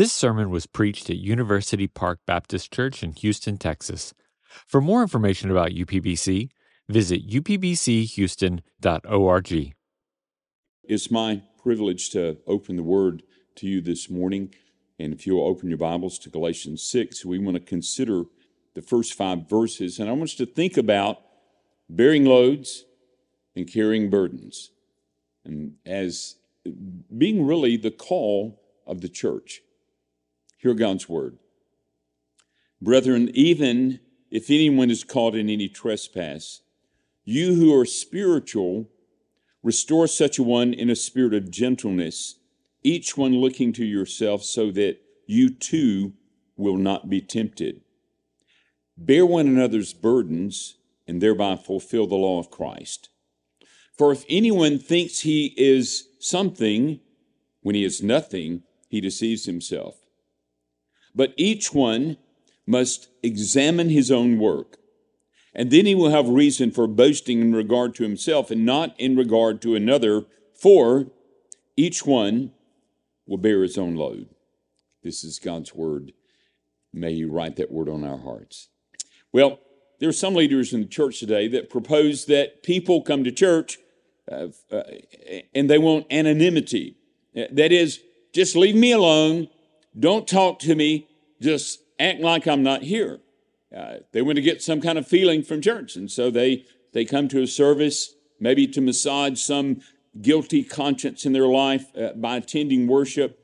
This sermon was preached at University Park Baptist Church in Houston, Texas. For more information about UPBC, visit upbchouston.org. It's my privilege to open the word to you this morning. And if you'll open your Bibles to Galatians 6, we want to consider the first five verses. And I want you to think about bearing loads and carrying burdens, and as being really the call of the church. Hear God's word. Brethren, even if anyone is caught in any trespass, you who are spiritual, restore such a one in a spirit of gentleness, each one looking to yourself so that you too will not be tempted. Bear one another's burdens and thereby fulfill the law of Christ. For if anyone thinks he is something when he is nothing, he deceives himself. But each one must examine his own work, and then he will have reason for boasting in regard to himself and not in regard to another, for each one will bear his own load. This is God's word. May you write that word on our hearts. Well, there are some leaders in the church today that propose that people come to church uh, uh, and they want anonymity. That is, just leave me alone. Don't talk to me. Just act like I'm not here. Uh, they want to get some kind of feeling from church. And so they, they come to a service, maybe to massage some guilty conscience in their life uh, by attending worship.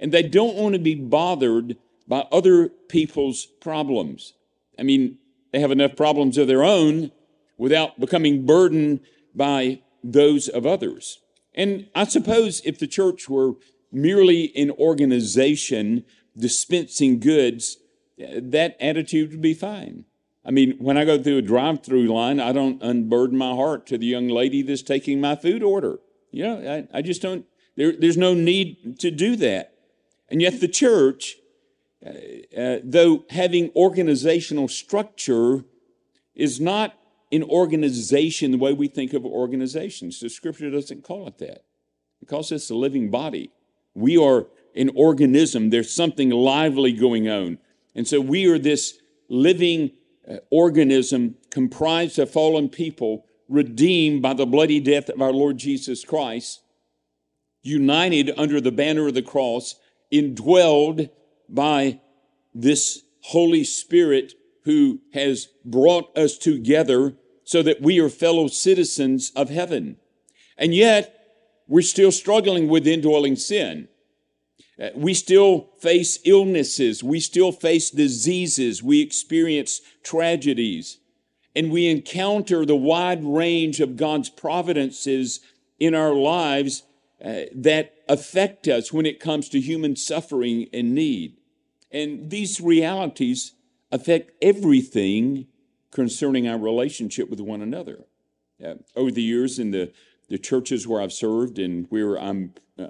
And they don't want to be bothered by other people's problems. I mean, they have enough problems of their own without becoming burdened by those of others. And I suppose if the church were merely an organization dispensing goods, that attitude would be fine. I mean, when I go through a drive through line, I don't unburden my heart to the young lady that's taking my food order. You know, I, I just don't, there, there's no need to do that. And yet the church, uh, uh, though having organizational structure, is not an organization the way we think of organizations. The scripture doesn't call it that. It calls us a living body. We are an organism. There's something lively going on. And so we are this living uh, organism comprised of fallen people, redeemed by the bloody death of our Lord Jesus Christ, united under the banner of the cross, indwelled by this Holy Spirit who has brought us together so that we are fellow citizens of heaven. And yet, we're still struggling with indwelling sin. Uh, we still face illnesses. We still face diseases. We experience tragedies. And we encounter the wide range of God's providences in our lives uh, that affect us when it comes to human suffering and need. And these realities affect everything concerning our relationship with one another. Uh, over the years in the, the churches where I've served and where I'm, uh,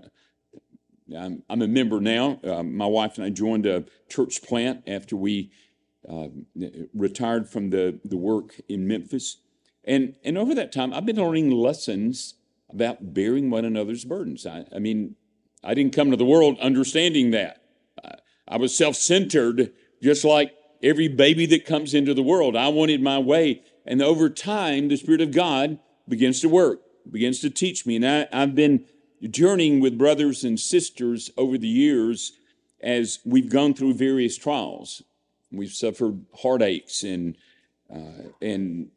I'm, I'm, a member now, uh, my wife and I joined a church plant after we uh, retired from the, the work in Memphis. And, and over that time, I've been learning lessons about bearing one another's burdens. I, I mean, I didn't come to the world understanding that. I was self centered, just like every baby that comes into the world. I wanted my way. And over time, the Spirit of God begins to work, begins to teach me. And I, I've been journeying with brothers and sisters over the years as we've gone through various trials. We've suffered heartaches and, uh, and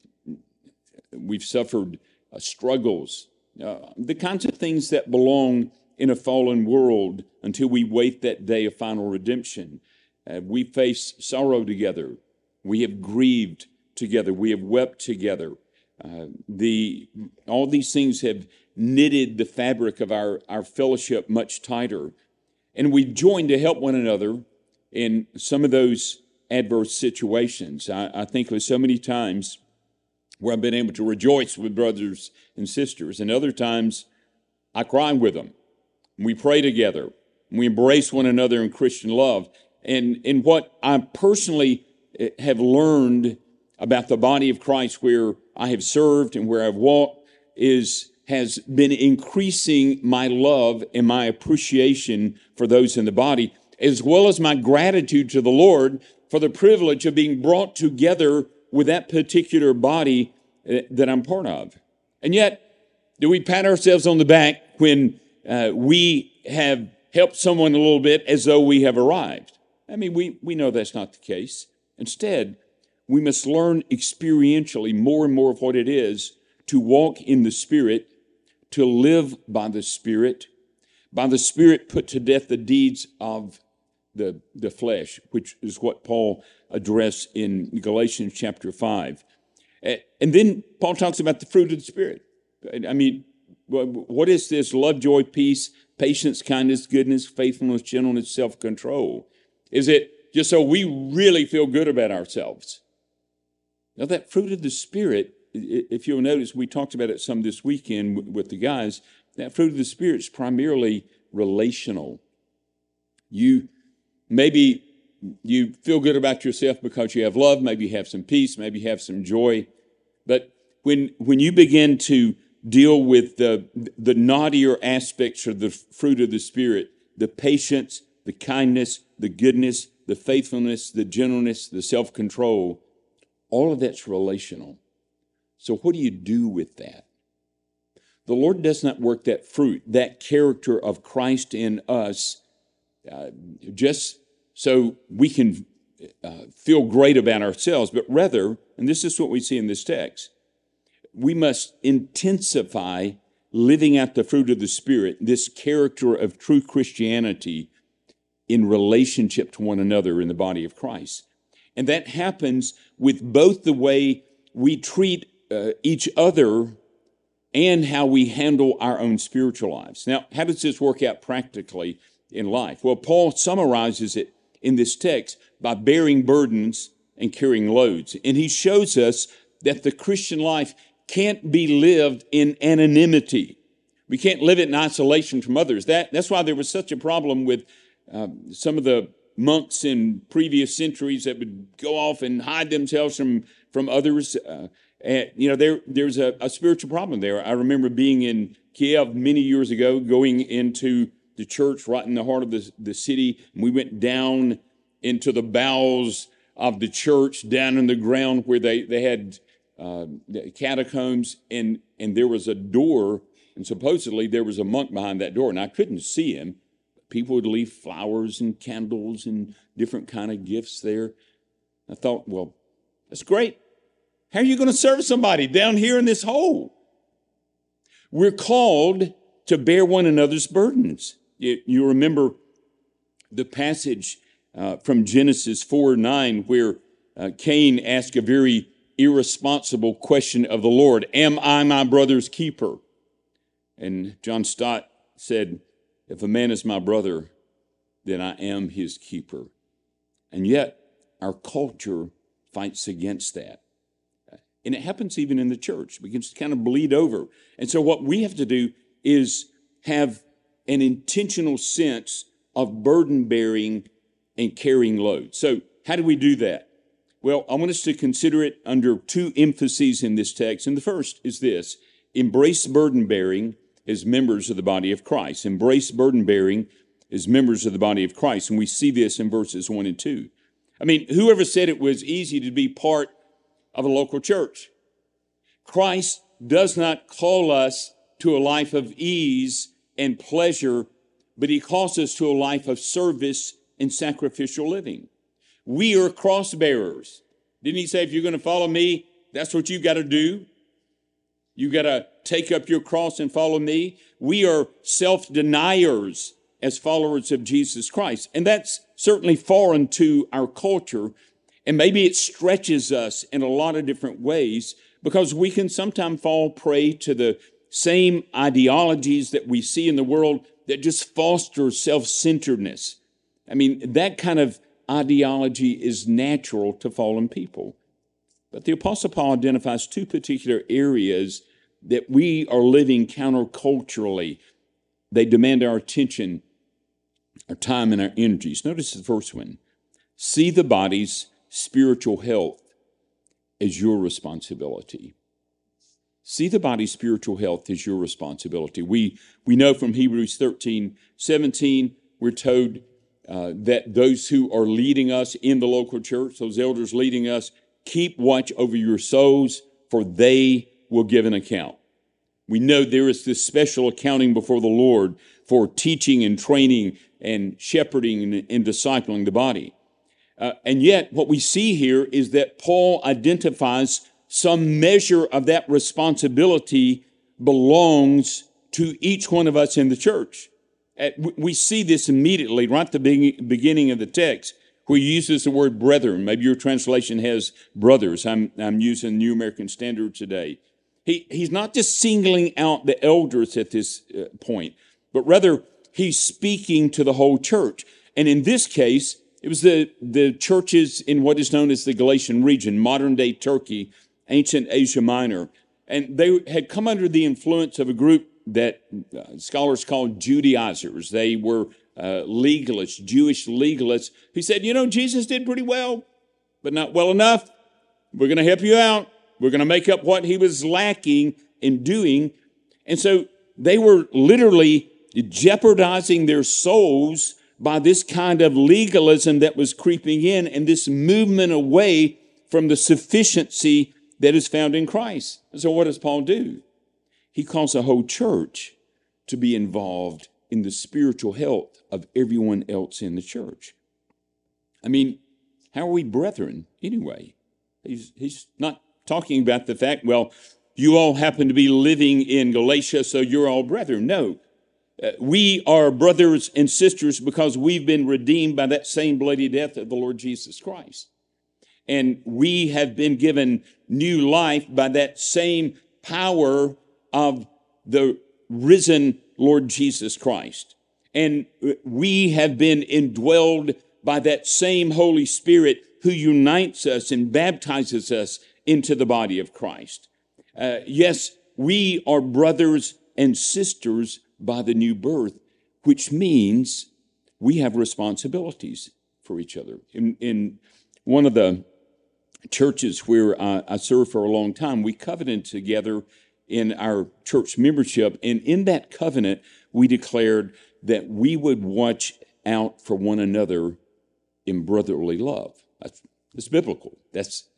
we've suffered uh, struggles, uh, the kinds of things that belong in a fallen world until we wait that day of final redemption. Uh, we face sorrow together. We have grieved together. We have wept together. The, all these things have knitted the fabric of our, our fellowship much tighter. And we've joined to help one another in some of those adverse situations. I, I think of so many times where I've been able to rejoice with brothers and sisters, and other times I cry with them. We pray together. We embrace one another in Christian love. And in what I personally eh, have learned about the body of Christ where I have served and where I've walked is has been increasing my love and my appreciation for those in the body. as well as my gratitude to the Lord for the privilege of being brought together with that particular body uh, that I'm part of. And yet, do we pat ourselves on the back when uh, we have helped someone a little bit as though we have arrived? I mean, we, we know that's not the case. Instead, we must learn experientially more and more of what it is to walk in the Spirit, to live by the Spirit, by the Spirit put to death the deeds of the, the flesh, which is what Paul addressed in Galatians chapter 5. And then Paul talks about the fruit of the Spirit. I mean, what is this? Love, joy, peace, patience, kindness, goodness, faithfulness, gentleness, self control. Is it just so we really feel good about ourselves? Now, that fruit of the Spirit, if you'll notice, we talked about it some this weekend with the guys. That fruit of the Spirit is primarily relational. You maybe you feel good about yourself because you have love, maybe you have some peace, maybe you have some joy. But when when you begin to deal with the the naughtier aspects of the fruit of the Spirit, the patience, the kindness, the goodness, the faithfulness, the gentleness, the self control, all of that's relational. So, what do you do with that? The Lord does not work that fruit, that character of Christ in us, uh, just so we can uh, feel great about ourselves, but rather, and this is what we see in this text, we must intensify living out the fruit of the Spirit, this character of true Christianity in relationship to one another in the body of Christ. And that happens with both the way we treat uh, each other and how we handle our own spiritual lives. Now, how does this work out practically in life? Well, Paul summarizes it in this text by bearing burdens and carrying loads. And he shows us that the Christian life can't be lived in anonymity. We can't live it in isolation from others. That, that's why there was such a problem with uh, some of the monks in previous centuries that would go off and hide themselves from, from others. Uh, and, you know, there, there's a, a, spiritual problem there. I remember being in Kiev many years ago, going into the church right in the heart of the, the city. And we went down into the bowels of the church, down in the ground where they, they had uh, catacombs, and, and there was a door, and supposedly there was a monk behind that door, and I couldn't see him people would leave flowers and candles and different kind of gifts there. I thought, well, that's great. How are you going to serve somebody down here in this hole? We're called to bear one another's burdens. You, you remember the passage uh, from Genesis 4 9, where uh, Cain asked a very irresponsible question of the Lord Am I my brother's keeper? And John Stott said, if a man is my brother, then I am his keeper. And yet, our culture fights against that. And it happens even in the church. We can kind of bleed over. And so, what we have to do is have an intentional sense of burden bearing and carrying load. So, how do we do that? Well, I want us to consider it under two emphases in this text. And the first is this embrace burden bearing as members of the body of Christ. Embrace burden bearing as members of the body of Christ. And we see this in verses 1 and 2. I mean, whoever said it was easy to be part of a local church? Christ does not call us to a life of ease and pleasure, but he calls us to a life of service and sacrificial living. We are cross bearers. Didn't he say, if you're going to follow me, that's what you've got to do? You got to take up your cross and follow me. We are self deniers as followers of Jesus Christ. And that's certainly foreign to our culture. And maybe it stretches us in a lot of different ways because we can sometimes fall prey to the same ideologies that we see in the world that just foster self centeredness. I mean, that kind of ideology is natural to fallen people. But the Apostle Paul identifies two particular areas that we are living counterculturally. They demand our attention, our time, and our energies. Notice the first one see the body's spiritual health as your responsibility. See the body's spiritual health as your responsibility. We, we know from Hebrews 13 17, we're told uh, that those who are leading us in the local church, those elders leading us, keep watch over your souls, for they will give an account. We know there is this special accounting before the Lord for teaching and training and shepherding and, and discipling the body. Uh, and yet, what we see here is that Paul identifies some measure of that responsibility belongs to each one of us in the church. we see this immediately right at the beginning of the text where he uses the word brethren. Maybe your translation has brothers. I'm, I'm using New American Standard today. He, he's not just singling out the elders at this uh, point, but rather he's speaking to the whole church. And in this case, it was the, the churches in what is known as the Galatian region, modern day Turkey, ancient Asia Minor. And they had come under the influence of a group that uh, scholars call Judaizers. They were uh, legalists, Jewish legalists, who said, you know, Jesus did pretty well, but not well enough. We're going to help you out. We're going to make up what he was lacking in doing. And so they were literally jeopardizing their souls by this kind of legalism that was creeping in and this movement away from the sufficiency that is found in Christ. So, what does Paul do? He calls the whole church to be involved in the spiritual health of everyone else in the church. I mean, how are we brethren anyway? He's, he's not talking about the fact, well, you all happen to be living in Galatia, so you're all brethren. No, uh, we are brothers and sisters because we've been redeemed by that same bloody death of the Lord Jesus Christ. And we have been given new life by that same power of the risen Lord Jesus Christ. And we have been indwelled by that same Holy Spirit who unites us and baptizes us into the body of Christ. Uh, yes, we are brothers and sisters by the new birth, which means we have responsibilities for each other. In, in one of the churches where I, I served for a long time, we covenanted together in our church membership. And in that covenant, we declared that we would watch out for one another in brotherly love. That's, that's biblical. That's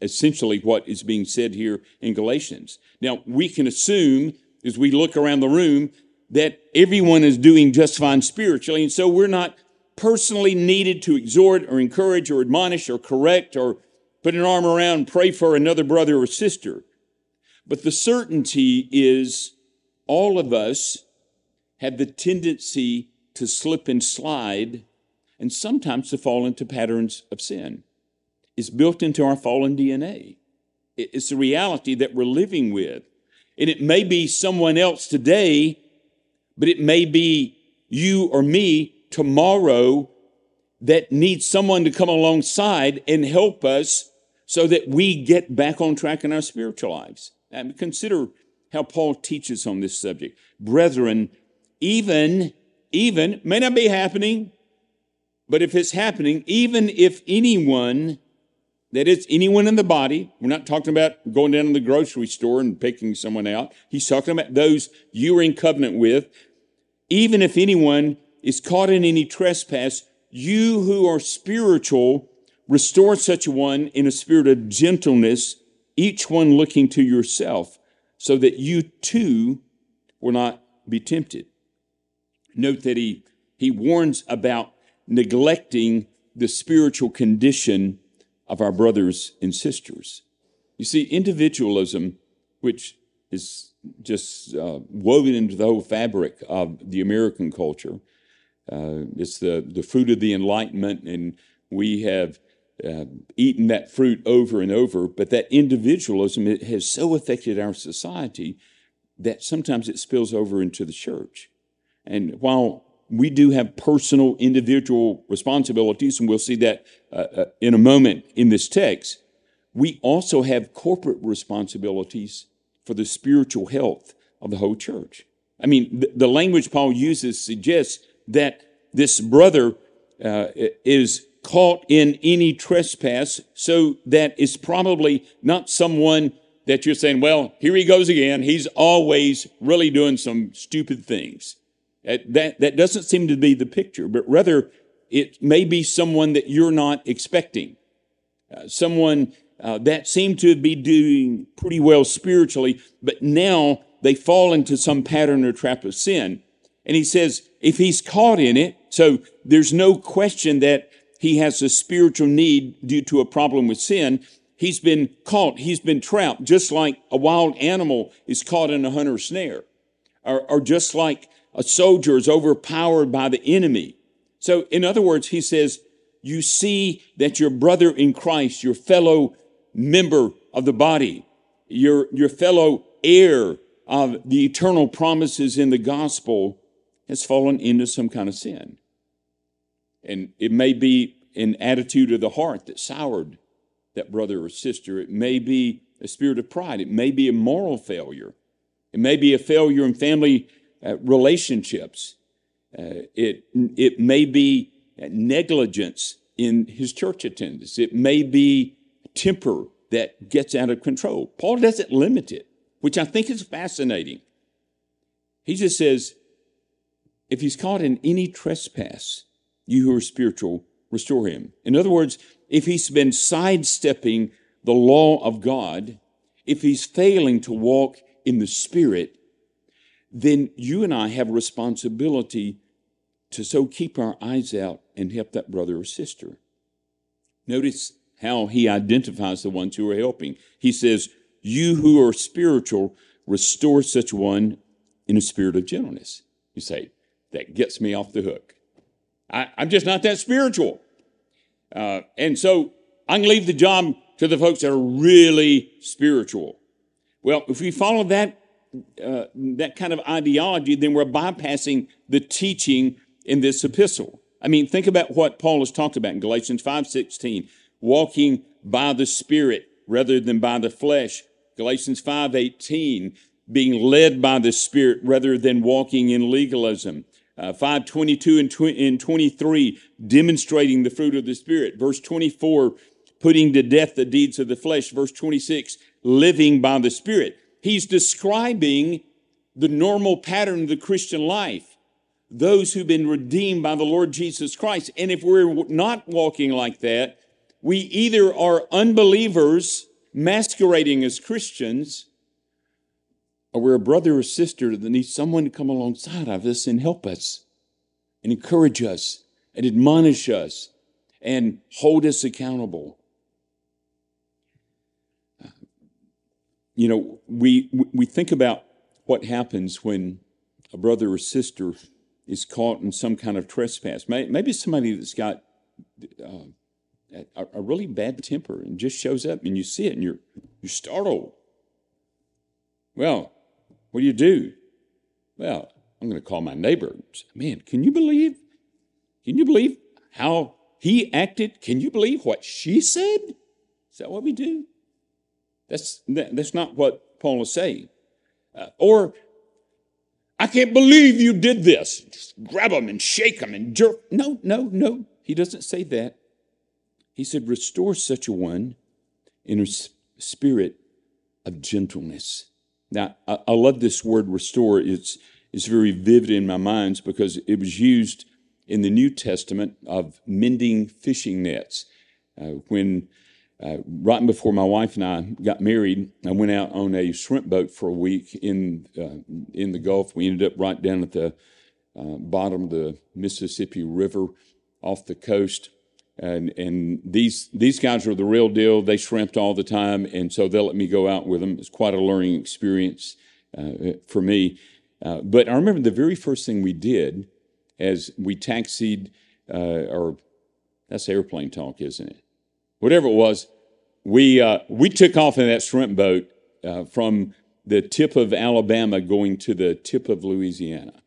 essentially what is being said here in Galatians. Now, we can assume as we look around the room that everyone is doing just fine spiritually. And so we're not personally needed to exhort or encourage or admonish or correct or put an arm around and pray for another brother or sister. But the certainty is all of us have the tendency to slip and slide and sometimes to fall into patterns of sin. It's built into our fallen DNA. It's a reality that we're living with. And it may be someone else today but it may be you or me tomorrow that needs someone to come alongside and help us so that we get back on track in our spiritual lives. And consider how Paul teaches on this subject. Brethren, even, even, may not be happening, but if it's happening, even if anyone, that is anyone in the body, we're not talking about going down to the grocery store and picking someone out. He's talking about those you are in covenant with, even if anyone is caught in any trespass, you who are spiritual, restore such a one in a spirit of gentleness, each one looking to yourself, so that you too will not be tempted. Note that he, he warns about neglecting the spiritual condition of our brothers and sisters. You see, individualism, which is just uh, woven into the whole fabric of the American culture. Uh, it's the, the fruit of the Enlightenment, and we have uh, eaten that fruit over and over. But that individualism it has so affected our society that sometimes it spills over into the church. And while we do have personal, individual responsibilities, and we'll see that uh, uh, in a moment in this text, we also have corporate responsibilities for the spiritual health of the whole church. I mean, the, the language Paul uses suggests that this brother uh, is caught in any trespass, so that is probably not someone that you're saying, well, here he goes again. He's always really doing some stupid things. That, that doesn't seem to be the picture, but rather it may be someone that you're not expecting, uh, someone uh, that seemed to be doing pretty well spiritually, but now they fall into some pattern or trap of sin. And he says, if he's caught in it, so there's no question that he has a spiritual need due to a problem with sin. He's been caught. He's been trapped, just like a wild animal is caught in a hunter's snare, or, or just like a soldier is overpowered by the enemy. So, in other words, he says, you see that your brother in Christ, your fellow member of the body, your, your fellow heir of the eternal promises in the gospel has fallen into some kind of sin. And it may be an attitude of the heart that soured that brother or sister. It may be a spirit of pride. It may be a moral failure. It may be a failure in family uh, relationships. Uh, it, it may be negligence in his church attendance. It may be temper that gets out of control. Paul doesn't limit it, which I think is fascinating. He just says, if he's caught in any trespass, you who are spiritual, restore him. In other words, if he's been sidestepping the law of God, if he's failing to walk in the Spirit, then you and I have a responsibility to so keep our eyes out and help that brother or sister. Notice how he identifies the ones who are helping. He says, You who are spiritual, restore such one in a spirit of gentleness. You say, That gets me off the hook. I, am just not that spiritual. Uh, and so I can leave the job to the folks that are really spiritual. Well, if we follow that uh, that kind of ideology, then we're bypassing the teaching in this epistle. I mean, think about what Paul has talked about in Galatians 5:16, walking by the Spirit rather than by the flesh. Galatians 5:18, being led by the Spirit rather than walking in legalism. Uh, 522 and, tw- and 23, demonstrating the fruit of the Spirit. Verse 24, putting to death the deeds of the flesh. Verse 26, living by the Spirit. He's describing the normal pattern of the Christian life. Those who've been redeemed by the Lord Jesus Christ. And if we're not walking like that, we either are unbelievers masquerading as Christians, or we're a brother or sister that needs someone to come alongside of us and help us and encourage us and admonish us and hold us accountable. You know, we, we think about what happens when a brother or sister is caught in some kind of trespass. Maybe somebody that's got uh, a, a really bad temper and just shows up and you see it and you're, you're startled. Well, what do you do? Well, I'm going to call my neighbor. Man, can you believe? Can you believe how he acted? Can you believe what she said? Is that what we do? That's, that's not what Paul is saying. Uh, or, I can't believe you did this. Just grab him and shake him and jerk. No, no, no. He doesn't say that. He said, restore such a one in a spirit of gentleness. Now, I, I love this word restore. It's, it's very vivid in my mind because it was used in the New Testament of mending fishing nets. Uh, when uh, right before my wife and I got married, I went out on a shrimp boat for a week in uh, in the Gulf. We ended up right down at the uh, bottom of the Mississippi River, off the coast, and and these these guys are the real deal. They shrimped all the time, and so they let me go out with them. It's quite a learning experience uh, for me. Uh, but I remember the very first thing we did as we taxied, uh, or that's airplane talk, isn't it? Whatever it was, we uh, we took off in that shrimp boat uh, from the tip of Alabama going to the tip of Louisiana,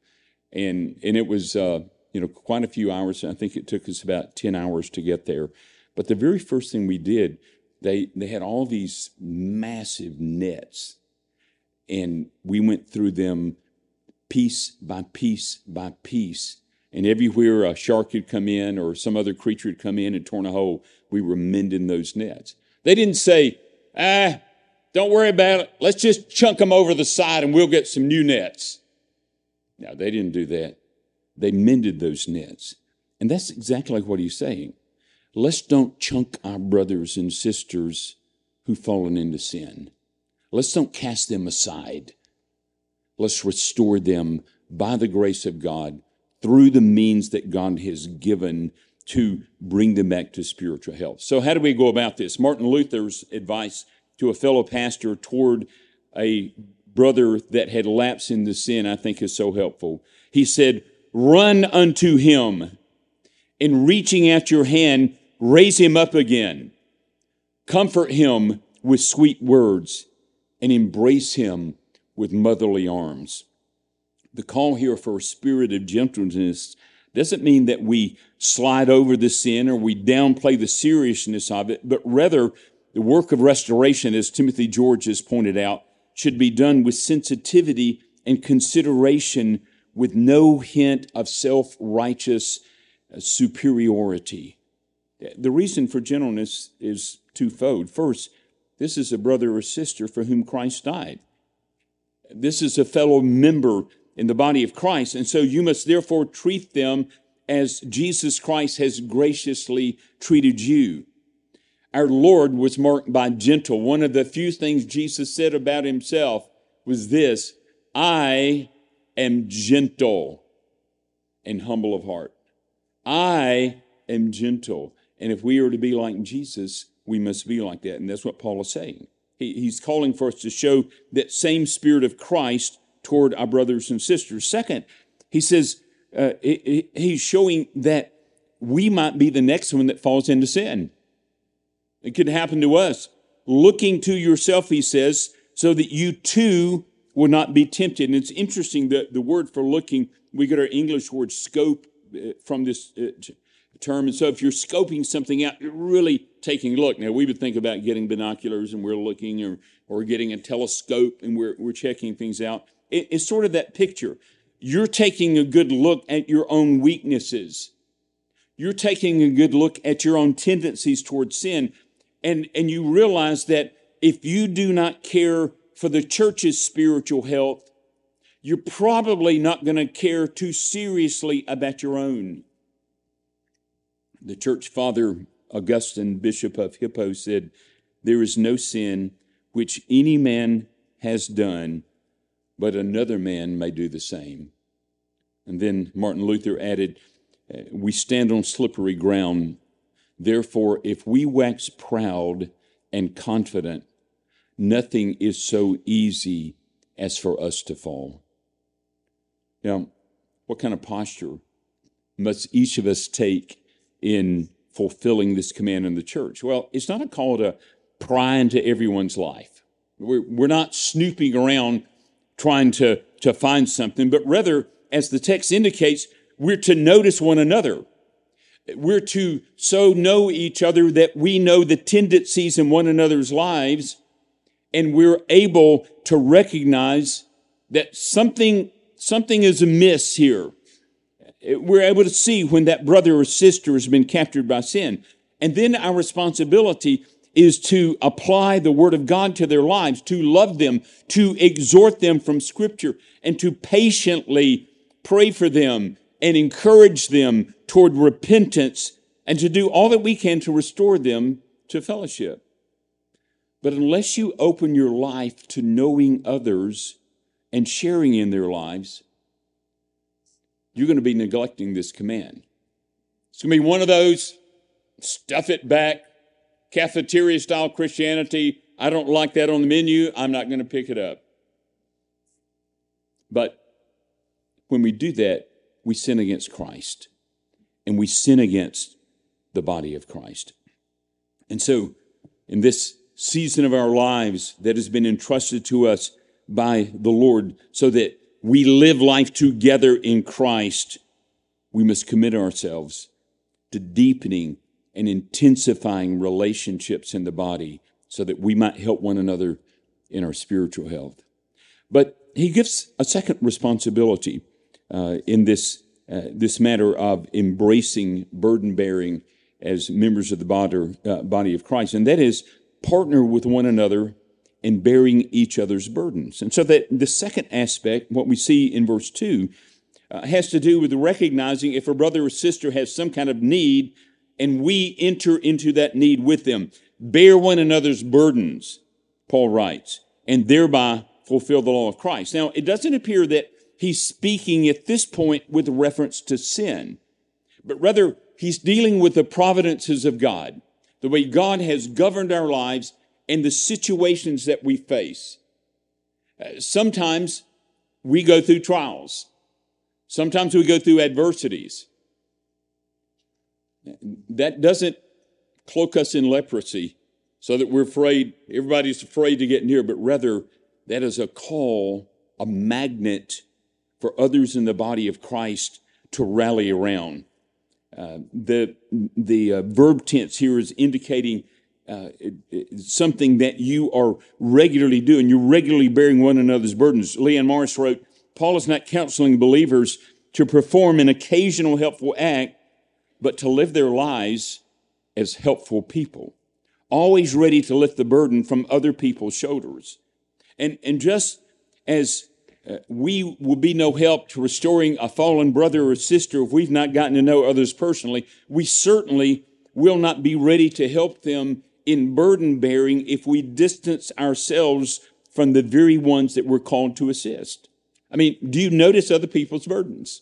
and and it was uh, you know, quite a few hours. I think it took us about 10 hours to get there. But the very first thing we did, they, they had all these massive nets, and we went through them piece by piece by piece. And everywhere a shark had come in or some other creature had come in and torn a hole, we were mending those nets. They didn't say, ah, don't worry about it. Let's just chunk them over the side and we'll get some new nets. No, they didn't do that they mended those nets. And that's exactly what he's saying. Let's don't chunk our brothers and sisters who've fallen into sin. Let's don't cast them aside. Let's restore them by the grace of God through the means that God has given to bring them back to spiritual health. So, how do we go about this? Martin Luther's advice to a fellow pastor toward a brother that had lapsed into sin, I think, is so helpful. He said, Run unto him, and reaching out your hand, raise him up again. Comfort him with sweet words, and embrace him with motherly arms. The call here for a spirit of gentleness doesn't mean that we slide over the sin or we downplay the seriousness of it, but rather the work of restoration, as Timothy George has pointed out, should be done with sensitivity and consideration with no hint of self righteous uh, superiority. The reason for gentleness is twofold. First, this is a brother or sister for whom Christ died. This is a fellow member in the body of Christ. And so you must therefore treat them as Jesus Christ has graciously treated you. Our Lord was marked by gentle. One of the few things Jesus said about himself was this I am gentle and humble of heart. I am gentle. And if we are to be like Jesus, we must be like that. And that's what Paul is saying. He, he's calling for us to show that same spirit of Christ toward our brothers and sisters. Second, he says uh, he, he's showing that we might be the next one that falls into sin. It could happen to us. Looking to yourself, he says, so that you too will not be tempted. And it's interesting that the word for looking, we get our English word scope uh, from this uh, term. And so if you're scoping something out, you're really taking a look. Now, we would think about getting binoculars and we're looking, or, or getting a telescope and we're, we're checking things out it, it's sort of that picture. You're taking a good look at your own weaknesses. You're taking a good look at your own tendencies towards sin. And, and you realize that if you do not care for the church's spiritual health, you're probably not going to care too seriously about your own. The church father Augustine, Bishop of Hippo, said, There is no sin which any man has done but another man may do the same. And then Martin Luther added, uh, We stand on slippery ground. Therefore, if we wax proud and confident, nothing is so easy as for us to fall. Now, what kind of posture must each of us take in fulfilling this command in the church? Well, it's not a call to pry into everyone's life. We're, we're not snooping around trying to, to find something, but rather, as the text indicates, we're to notice one another. We're to so know each other that we know the tendencies in one another's lives and we're able to recognize that something, something is amiss here. We're able to see when that brother or sister has been captured by sin. And then our responsibility is to apply the Word of God to their lives, to love them, to exhort them from Scripture, and to patiently pray for them and encourage them toward repentance and to do all that we can to restore them to fellowship. But unless you open your life to knowing others and sharing in their lives, you're going to be neglecting this command. It's going to be one of those stuff it back, cafeteria style Christianity. I don't like that on the menu. I'm not going to pick it up. But when we do that, we sin against Christ and we sin against the body of Christ. And so, in this season of our lives that has been entrusted to us by the Lord, so that we live life together in Christ, we must commit ourselves to deepening and intensifying relationships in the body so that we might help one another in our spiritual health. But he gives a second responsibility uh, in this, uh, this matter of embracing burden bearing as members of the body, uh, body of Christ, and that is partner with one another in bearing each other's burdens. And so that the second aspect, what we see in verse 2, uh, has to do with recognizing if a brother or sister has some kind of need and we enter into that need with them. Bear one another's burdens, Paul writes, and thereby fulfill the law of Christ. Now, it doesn't appear that he's speaking at this point with reference to sin, but rather he's dealing with the providences of God, the way God has governed our lives and the situations that we face. Uh, sometimes we go through trials. Sometimes we go through adversities. That doesn't cloak us in leprosy so that we're afraid, everybody's afraid to get near, but rather that is a call, a magnet for others in the body of Christ to rally around. The the uh, verb tense here is indicating uh, something that you are regularly doing. You're regularly bearing one another's burdens. Leon Morris wrote, Paul is not counseling believers to perform an occasional helpful act, but to live their lives as helpful people, always ready to lift the burden from other people's shoulders. And, and just as we will be no help to restoring a fallen brother or sister if we've not gotten to know others personally, we certainly will not be ready to help them in burden bearing if we distance ourselves from the very ones that we're called to assist. I mean, do you notice other people's burdens?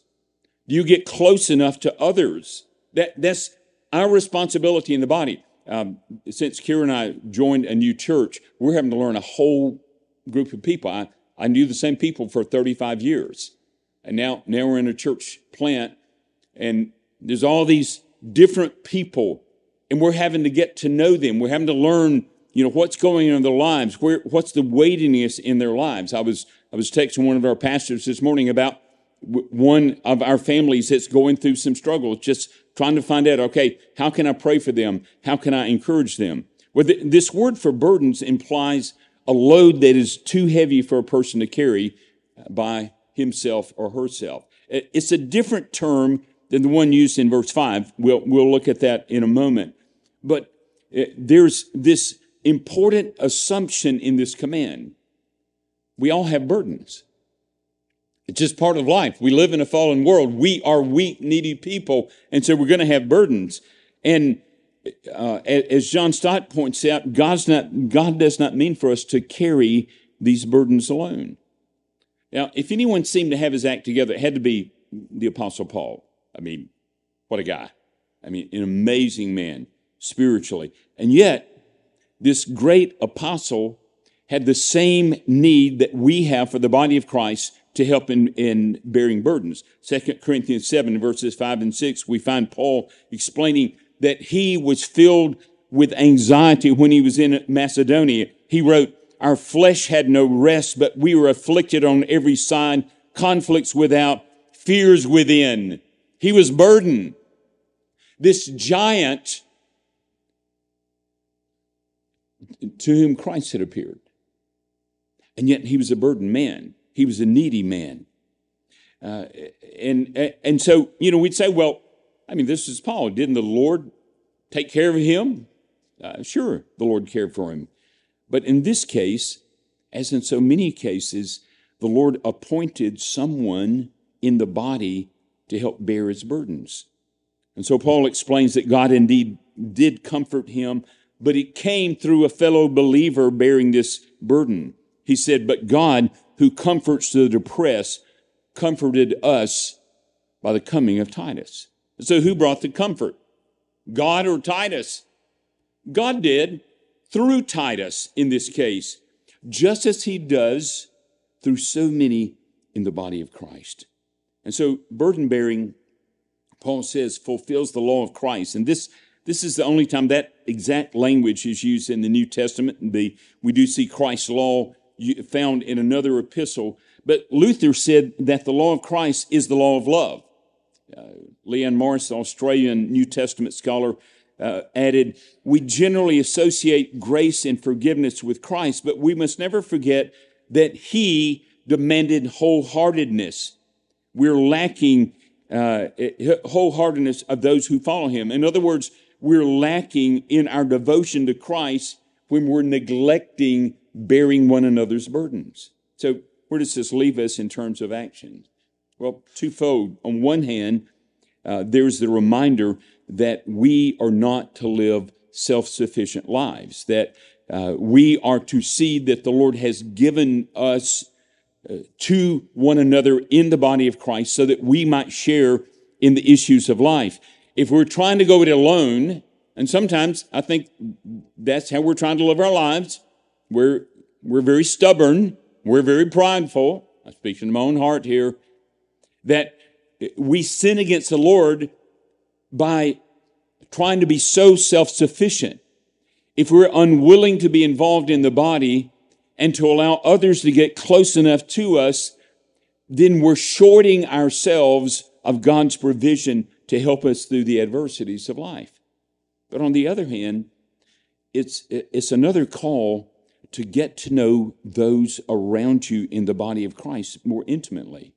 Do you get close enough to others? That, that's our responsibility in the body. Um, since Kira and I joined a new church, we're having to learn a whole group of people. I, I knew the same people for 35 years. And now, now we're in a church plant and there's all these different people and we're having to get to know them. We're having to learn, you know, what's going on in their lives, where, what's the weightiness in their lives. I was, I was texting one of our pastors this morning about one of our families that's going through some struggles, just trying to find out, okay, how can I pray for them? How can I encourage them? Well, this word for burdens implies a load that is too heavy for a person to carry by himself or herself. It's a different term than the one used in verse 5. We'll, we'll look at that in a moment. But eh, there's this important assumption in this command. We all have burdens. It's just part of life. We live in a fallen world. We are weak, needy people, and so we're going to have burdens. And uh, as John Stott points out, God's not, God does not mean for us to carry these burdens alone. Now, if anyone seemed to have his act together, it had to be the Apostle Paul. I mean, what a guy. I mean, an amazing man spiritually. And yet, this great apostle had the same need that we have for the body of Christ to help in, in bearing burdens. Second Corinthians 7, verses 5 and 6, we find Paul explaining that he was filled with anxiety when he was in Macedonia. He wrote, Our flesh had no rest, but we were afflicted on every side, conflicts without, fears within. He was burdened. This giant to whom Christ had appeared. And yet he was a burdened man. He was a needy man. Uh, and, and so, you know, we'd say, well, I mean, this is Paul. Didn't the Lord take care of him? Uh, sure, the Lord cared for him. But in this case, as in so many cases, the Lord appointed someone in the body to help bear his burdens. And so Paul explains that God indeed did comfort him, but it came through a fellow believer bearing this burden. He said, But God, who comforts the depressed, comforted us by the coming of Titus. So who brought the comfort? God or Titus? God did through Titus in this case, just as he does through so many in the body of Christ. And so burden bearing, Paul says, fulfills the law of Christ. And this, this is the only time that exact language is used in the New Testament. And the, we do see Christ's law found in another epistle. But Luther said that the law of Christ is the law of love. Uh, Leon Morris, Australian New Testament scholar, uh, added, We generally associate grace and forgiveness with Christ, but we must never forget that He demanded wholeheartedness. We're lacking uh, wholeheartedness of those who follow Him. In other words, we're lacking in our devotion to Christ when we're neglecting bearing one another's burdens. So, where does this leave us in terms of action? Well, twofold. On one hand, uh, there's the reminder that we are not to live self sufficient lives, that uh, we are to see that the Lord has given us uh, to one another in the body of Christ so that we might share in the issues of life. If we're trying to go it alone, and sometimes I think that's how we're trying to live our lives, we're, we're very stubborn, we're very prideful. I'm speaking to my own heart here, that we sin against the Lord by trying to be so self sufficient. If we're unwilling to be involved in the body and to allow others to get close enough to us, then we're shorting ourselves of God's provision to help us through the adversities of life. But on the other hand, it's, it's another call to get to know those around you in the body of Christ more intimately.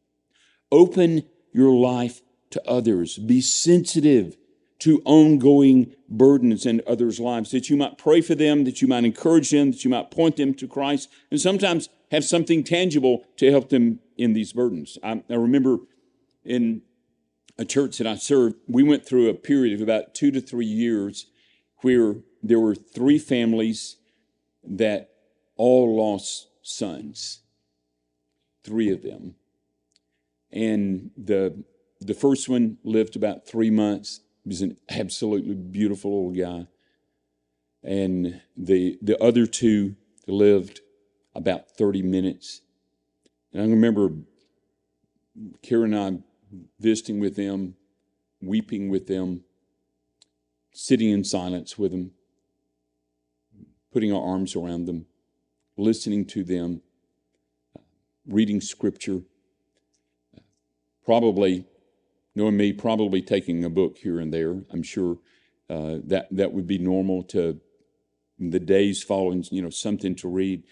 Open your life to others. Be sensitive to ongoing burdens in others' lives, that you might pray for them, that you might encourage them, that you might point them to Christ, and sometimes have something tangible to help them in these burdens. I, I remember in a church that I served, we went through a period of about two to three years where there were three families that all lost sons, three of them. And the, the first one lived about three months. He was an absolutely beautiful old guy. And the, the other two lived about 30 minutes. And I remember Karen and I visiting with them, weeping with them, sitting in silence with them, putting our arms around them, listening to them, reading scripture, probably, knowing me, probably taking a book here and there. I'm sure uh, that that would be normal to the days following, you know, something to read,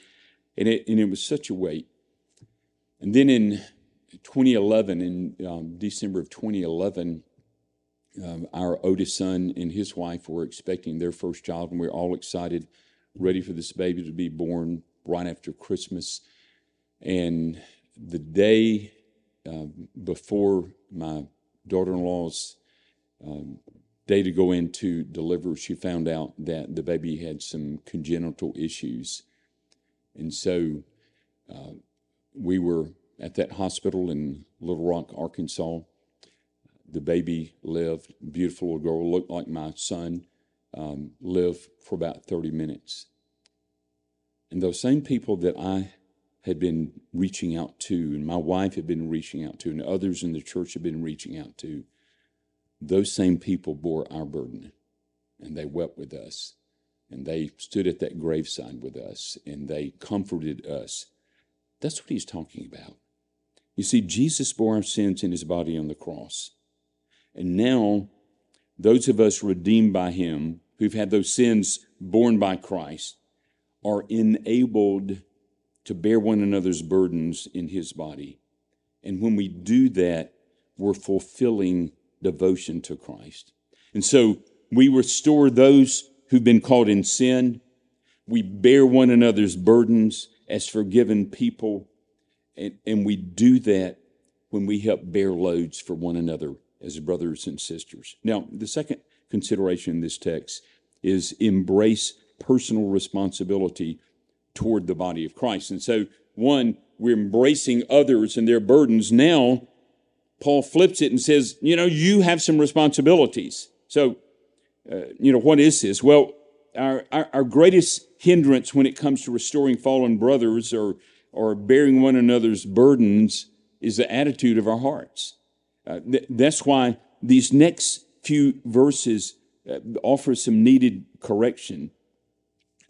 and it and it was such a weight. And then in 2011, in um, December of 2011, um, our oldest son and his wife were expecting their first child, and we are all excited, ready for this baby to be born right after Christmas. And the day uh, before my daughter-in-law's um, day to go in to deliver, she found out that the baby had some congenital issues, and so uh, we were at that hospital in Little Rock, Arkansas. The baby lived, beautiful little girl, looked like my son, um, lived for about 30 minutes. And those same people that I had been reaching out to, and my wife had been reaching out to, and others in the church had been reaching out to, those same people bore our burden. And they wept with us. And they stood at that graveside with us. And they comforted us. That's what he's talking about. You see, Jesus bore our sins in his body on the cross. And now, those of us redeemed by him, who've had those sins borne by Christ, are enabled to bear one another's burdens in his body. And when we do that, we're fulfilling devotion to Christ. And so we restore those who've been caught in sin. We bear one another's burdens as forgiven people. And, and we do that when we help bear loads for one another as brothers and sisters. Now, the second consideration in this text is embrace personal responsibility toward the body of Christ. And so, one, we're embracing others and their burdens. Now, Paul flips it and says, you know, you have some responsibilities. So, uh, you know, what is this? Well, our, our, our, greatest hindrance when it comes to restoring fallen brothers or, or bearing one another's burdens is the attitude of our hearts. Uh, th- that's why these next few verses uh, offer some needed correction.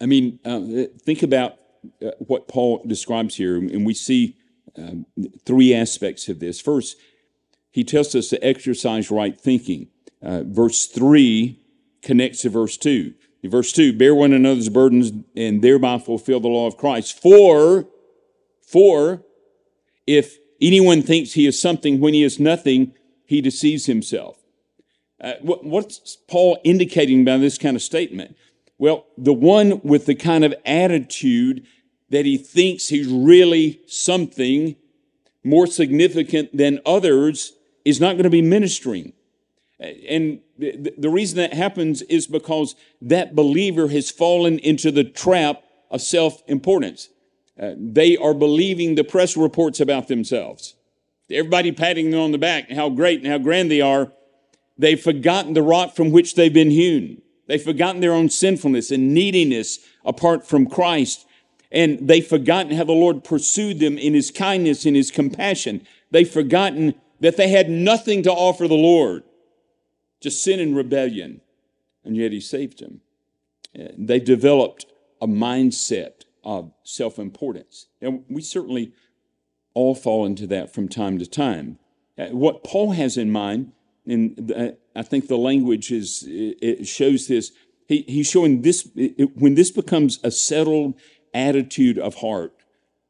I mean, uh, think about uh, what Paul describes here, and we see um, three aspects of this. First, he tells us to exercise right thinking. Uh, verse 3 connects to verse 2. In verse 2, bear one another's burdens and thereby fulfill the law of Christ. For, for, if anyone thinks he is something when he is nothing, he deceives himself. Uh, what, what's Paul indicating by this kind of statement? Well, the one with the kind of attitude that he thinks he's really something more significant than others is not going to be ministering. And the reason that happens is because that believer has fallen into the trap of self importance. Uh, they are believing the press reports about themselves. Everybody patting them on the back, and how great and how grand they are. They've forgotten the rock from which they've been hewn. They've forgotten their own sinfulness and neediness apart from Christ. And they've forgotten how the Lord pursued them in His kindness, in His compassion. They've forgotten that they had nothing to offer the Lord, just sin and rebellion. And yet He saved them. They developed a mindset of self importance. And we certainly all fall into that from time to time. Uh, what Paul has in mind, in uh, I think the language is it shows this. He, he's showing this it, when this becomes a settled attitude of heart,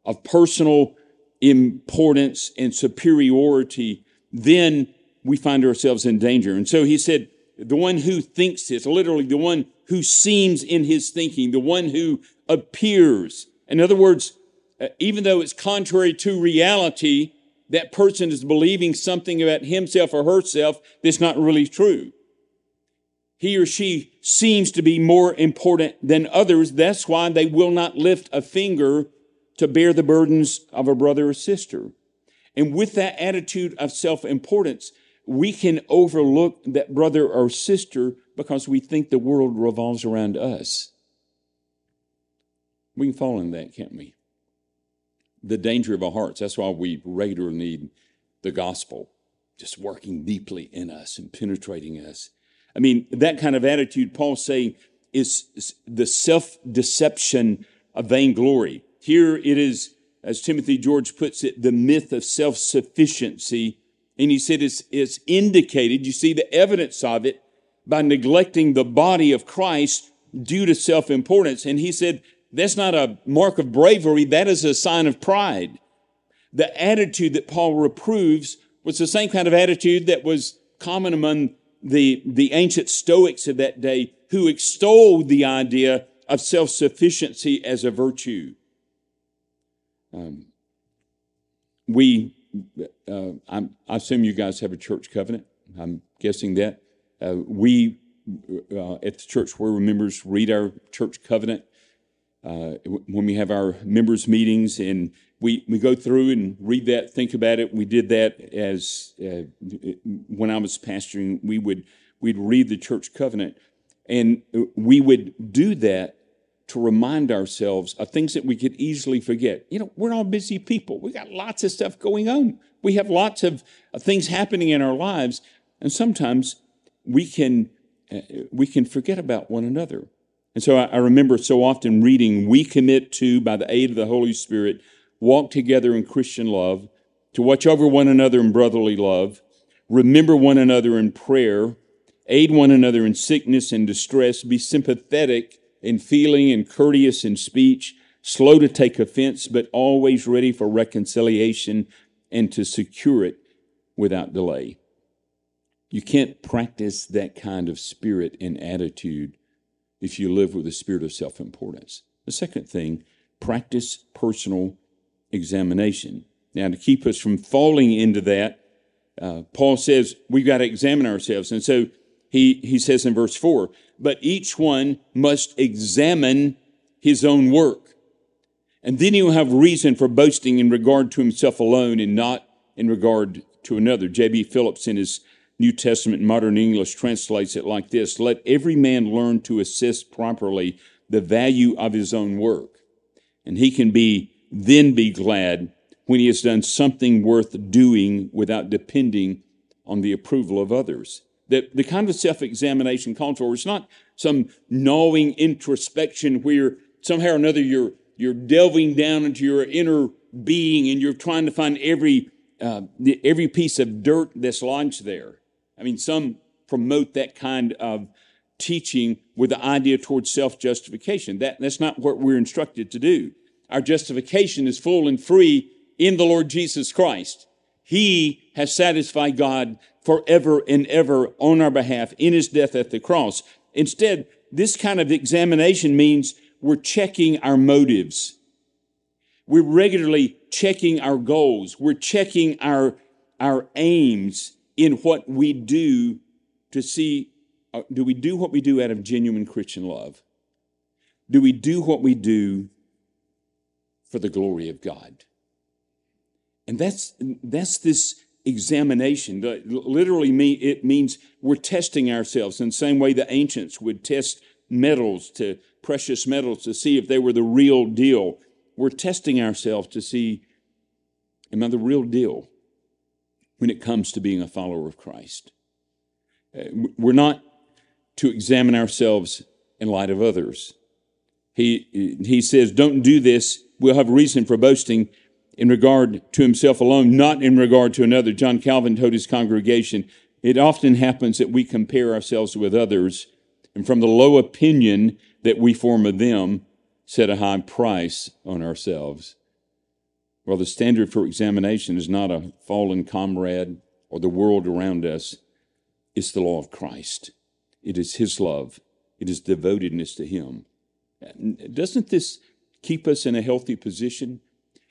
of personal importance and superiority, then we find ourselves in danger. And so he said, the one who thinks this, literally the one who seems in his thinking, the one who appears. In other words, uh, even though it's contrary to reality, that person is believing something about himself or herself that's not really true. He or she seems to be more important than others. That's why they will not lift a finger to bear the burdens of a brother or sister. And with that attitude of self importance, we can overlook that brother or sister because we think the world revolves around us. We can fall in that, can't we? The danger of our hearts. That's why we regularly need the gospel just working deeply in us and penetrating us. I mean, that kind of attitude, Paul's saying, is the self deception of vainglory. Here it is, as Timothy George puts it, the myth of self sufficiency. And he said it's, it's indicated, you see the evidence of it, by neglecting the body of Christ due to self importance. And he said that's not a mark of bravery, that is a sign of pride. The attitude that Paul reproves was the same kind of attitude that was common among the, the ancient Stoics of that day who extolled the idea of self sufficiency as a virtue. Um, we, uh, i assume you guys have a church covenant. I'm guessing that. Uh, we, uh, at the church where members, read our church covenant uh, when we have our members meetings and we, we go through and read that, think about it. We did that as uh, when I was pastoring. We would we'd read the church covenant, and we would do that to remind ourselves of things that we could easily forget. You know, we're all busy people. We got lots of stuff going on. We have lots of, of things happening in our lives, and sometimes we can uh, we can forget about one another. And so I, I remember so often reading, we commit to, by the aid of the Holy Spirit, walk together in Christian love, to watch over one another in brotherly love, remember one another in prayer, aid one another in sickness and distress, be sympathetic in feeling and courteous in speech, slow to take offense, but always ready for reconciliation and to secure it without delay. You can't practice that kind of spirit and attitude if you live with a spirit of self importance. The second thing, practice personal examination. Now, to keep us from falling into that, uh, Paul says we've got to examine ourselves. And so he, he says in verse 4 but each one must examine his own work. And then he will have reason for boasting in regard to himself alone and not in regard to another. J.B. Phillips, in his New Testament Modern English translates it like this Let every man learn to assess properly the value of his own work, and he can be then be glad when he has done something worth doing without depending on the approval of others. That the kind of self examination called for is not some gnawing introspection where somehow or another you're, you're delving down into your inner being and you're trying to find every, uh, every piece of dirt that's lodged there. I mean, some promote that kind of teaching with the idea towards self justification. That, that's not what we're instructed to do. Our justification is full and free in the Lord Jesus Christ. He has satisfied God forever and ever on our behalf in his death at the cross. Instead, this kind of examination means we're checking our motives. We're regularly checking our goals. We're checking our, our aims in what we do to see uh, do we do what we do out of genuine Christian love? Do we do what we do for the glory of God? And that's, that's this examination. Literally, it means we're testing ourselves in the same way the ancients would test metals to precious metals to see if they were the real deal. We're testing ourselves to see, am I the real deal when it comes to being a follower of Christ? Uh, we're not to examine ourselves in light of others. He, he says, don't do this. We'll have reason for boasting in regard to himself alone, not in regard to another. John Calvin told his congregation, it often happens that we compare ourselves with others, and from the low opinion that we form of them, set a high price on ourselves. Well, the standard for examination is not a fallen comrade or the world around us, it's the law of Christ. It is His love, it is devotedness to Him. Doesn't this keep us in a healthy position?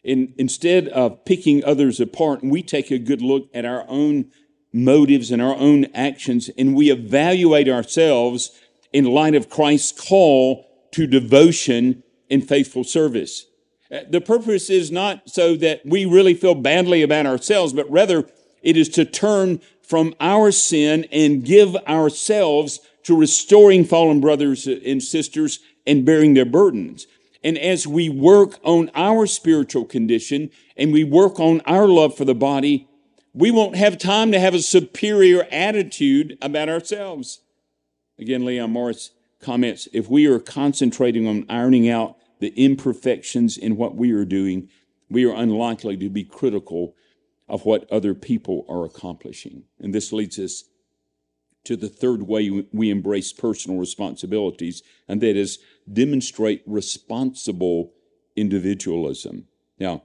In, instead of picking others apart, we take a good look at our own motives and our own actions, and we evaluate ourselves in light of Christ's call to devotion and faithful service. Uh, the purpose is not so that we really feel badly about ourselves, but rather it is to turn from our sin and give ourselves to restoring fallen brothers and sisters and bearing their burdens. And as we work on our spiritual condition and we work on our love for the body, we won't have time to have a superior attitude about ourselves. Again, Leon Morris comments if we are concentrating on ironing out the imperfections in what we are doing, we are unlikely to be critical of what other people are accomplishing. And this leads us to the third way we embrace personal responsibilities, and that is demonstrate responsible individualism. Now,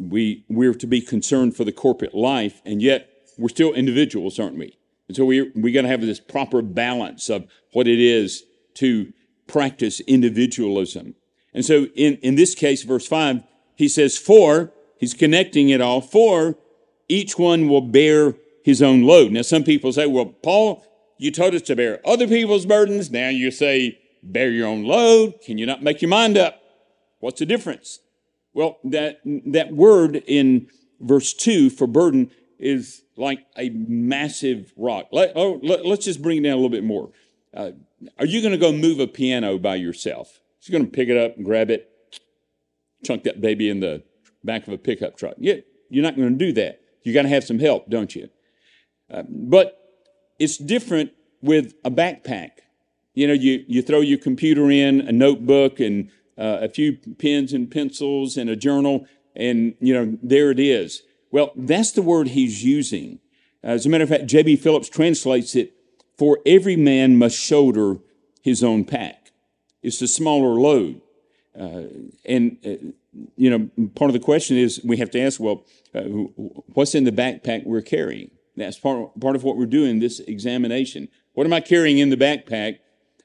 we, we're to be concerned for the corporate life, and yet we're still individuals, aren't we? And so we we got to have this proper balance of what it is to practice individualism. And so in, in this case, verse 5, he says, For, he's connecting it all, for each one will bear his own load. Now, some people say, well, Paul, you told us to bear other people's burdens. Now you say, bear your own load. Can you not make your mind up? What's the difference? Well, that, that word in verse 2 for burden is like a massive rock. Let, oh, let, us just bring it down a little bit more. Uh, are you going to go move a piano by yourself? You're going to pick it up and grab it, chunk that baby in the back of a pickup truck. Yeah, you're not going to do that. You got to have some help, don't you? Uh, but it's different with a backpack. You know, you, you throw your computer in, a notebook, and uh, a few pens and pencils, and a journal, and, you know, there it is. Well, that's the word he's using. As a matter of fact, J.B. Phillips translates it for every man must shoulder his own pack. It's a smaller load. Uh, and, uh, you know, part of the question is we have to ask, well, uh, what's in the backpack we're carrying? That's part, part of what we're doing this examination. What am I carrying in the backpack?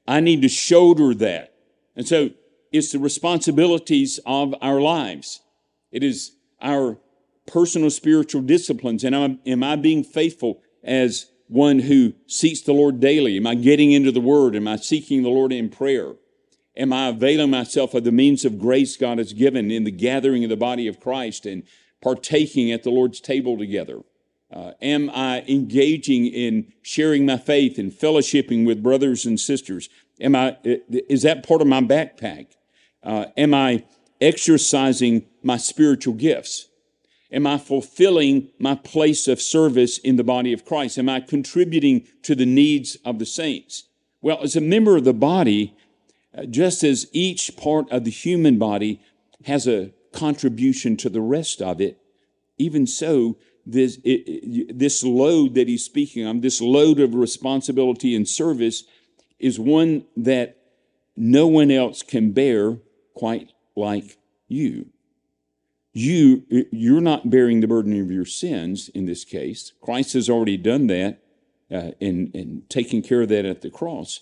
I need to shoulder that. And so it's the responsibilities of our lives. It is our personal spiritual disciplines. And am, am I being faithful as one who seeks the Lord daily? Am I getting into the Word? Am I seeking the Lord in prayer? Am I availing myself of the means of grace God has given in the gathering of the body of Christ and partaking at the Lord's table together? Uh, am I engaging in sharing my faith and fellowshipping with brothers and sisters? Am I, is that part of my backpack? Uh, am I exercising my spiritual gifts? Am I fulfilling my place of service in the body of Christ? Am I contributing to the needs of the saints? Well, as a member of the body, just as each part of the human body has a contribution to the rest of it, even so, this, it, this load that he's speaking of, this load of responsibility and service, is one that no one else can bear quite like you. You, you're not bearing the burden of your sins in this case. Christ has already done that uh, and, and taken care of that at the cross.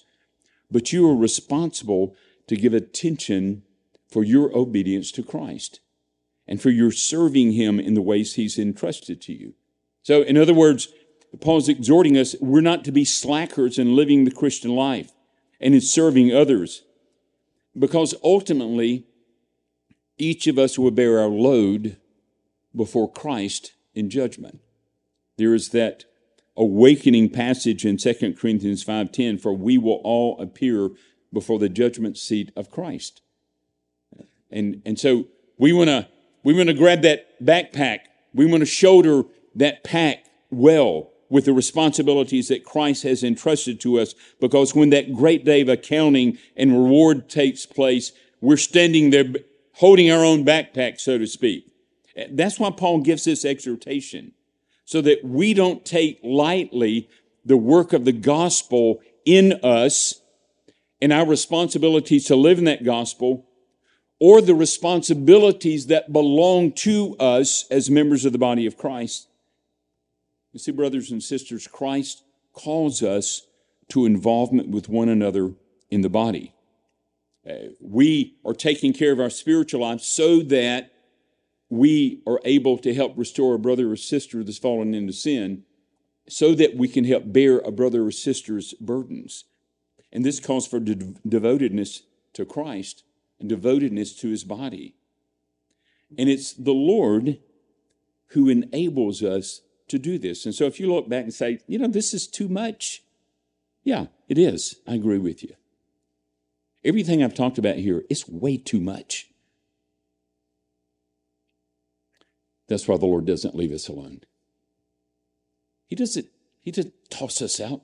But you are responsible to give attention for your obedience to Christ. and for your serving him in the ways he's entrusted to you. So, in other words, Paul's exhorting us we're not to be slackers in living the Christian life and in serving others, because ultimately, each of us will bear our load before Christ in judgment. There is that awakening passage in 2 Corinthians 5:10 for we will all appear before the judgment seat of Christ. And and so we want to we want to grab that backpack. We want to shoulder that pack well with the responsibilities that Christ has entrusted to us because when that great day of accounting and reward takes place, we're standing there holding our own backpack, so to speak. That's why Paul gives this exhortation so that we don't take lightly the work of the gospel in us and our responsibilities to live in that gospel or the responsibilities that belong to us as members of the body of Christ. You see, brothers and sisters, Christ calls us to involvement with one another in the body. Uh, we are taking care of our spiritual lives so that we are able to help restore a brother or sister that's fallen into sin so that we can help bear a brother or sister's burdens. And this calls for de- devotedness to Christ and devotedness to his body. And it's the Lord who enables us to do this. And so if you look back and say, you know, this is too much, yeah, it is. I agree with you. Everything I've talked about here is way too much. That's why the Lord doesn't leave us alone. He doesn't, He doesn't toss us out.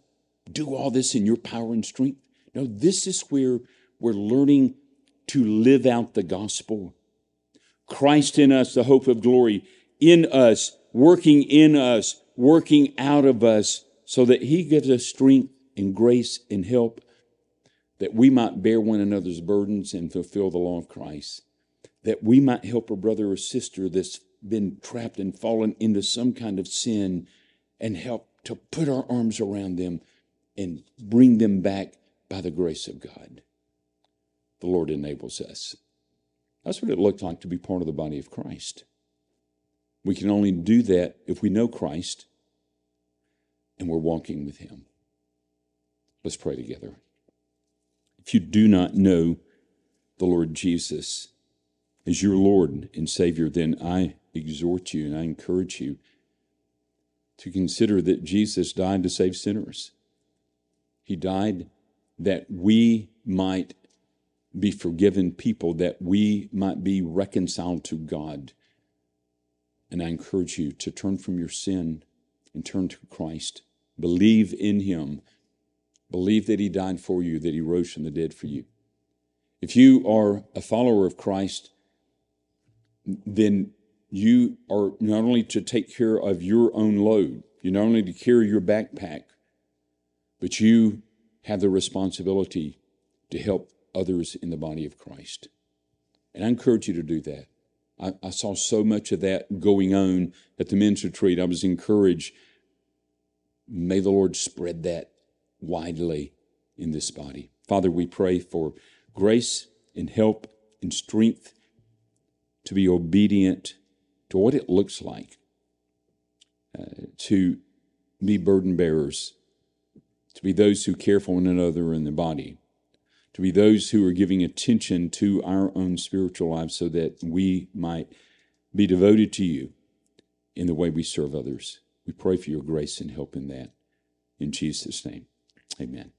Do all this in your power and strength. No, this is where we're learning to live out the gospel. Christ in us, the hope of glory, in us, working in us, working out of us, so that He gives us strength and grace and help that we might bear one another's burdens and fulfill the law of Christ, that we might help a brother or sister that's been trapped and fallen into some kind of sin and help to put our arms around them and bring them back by the grace of God. The Lord enables us. That's what it looked like to be part of the body of Christ. We can only do that if we know Christ and we're walking with Him. Let's pray together. If you do not know the Lord Jesus as your Lord and Savior, then I exhort you and I encourage you to consider that Jesus died to save sinners. He died that we might be forgiven people, that we might be reconciled to God. And I encourage you to turn from your sin and turn to Christ. Believe in Him. Believe that He died for you, that He rose from the dead for you. If you are a follower of Christ, then you are not only to take care of your own load, you're not only to carry your backpack, but you have the responsibility to help others in the body of Christ. And I encourage you to do that. I, I saw so much of that going on at the men's retreat. I was encouraged. May the Lord spread that widely in this body. Father, we pray for grace and help and strength to be obedient to what it looks like uh, to be burden bearers, to be those who care for one another in the body, to be those who are giving attention to our own spiritual lives so that we might be devoted to you in the way we serve others. We pray for your grace and help in that. In Jesus' name, amen.